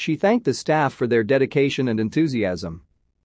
She thanked the staff for their dedication and enthusiasm.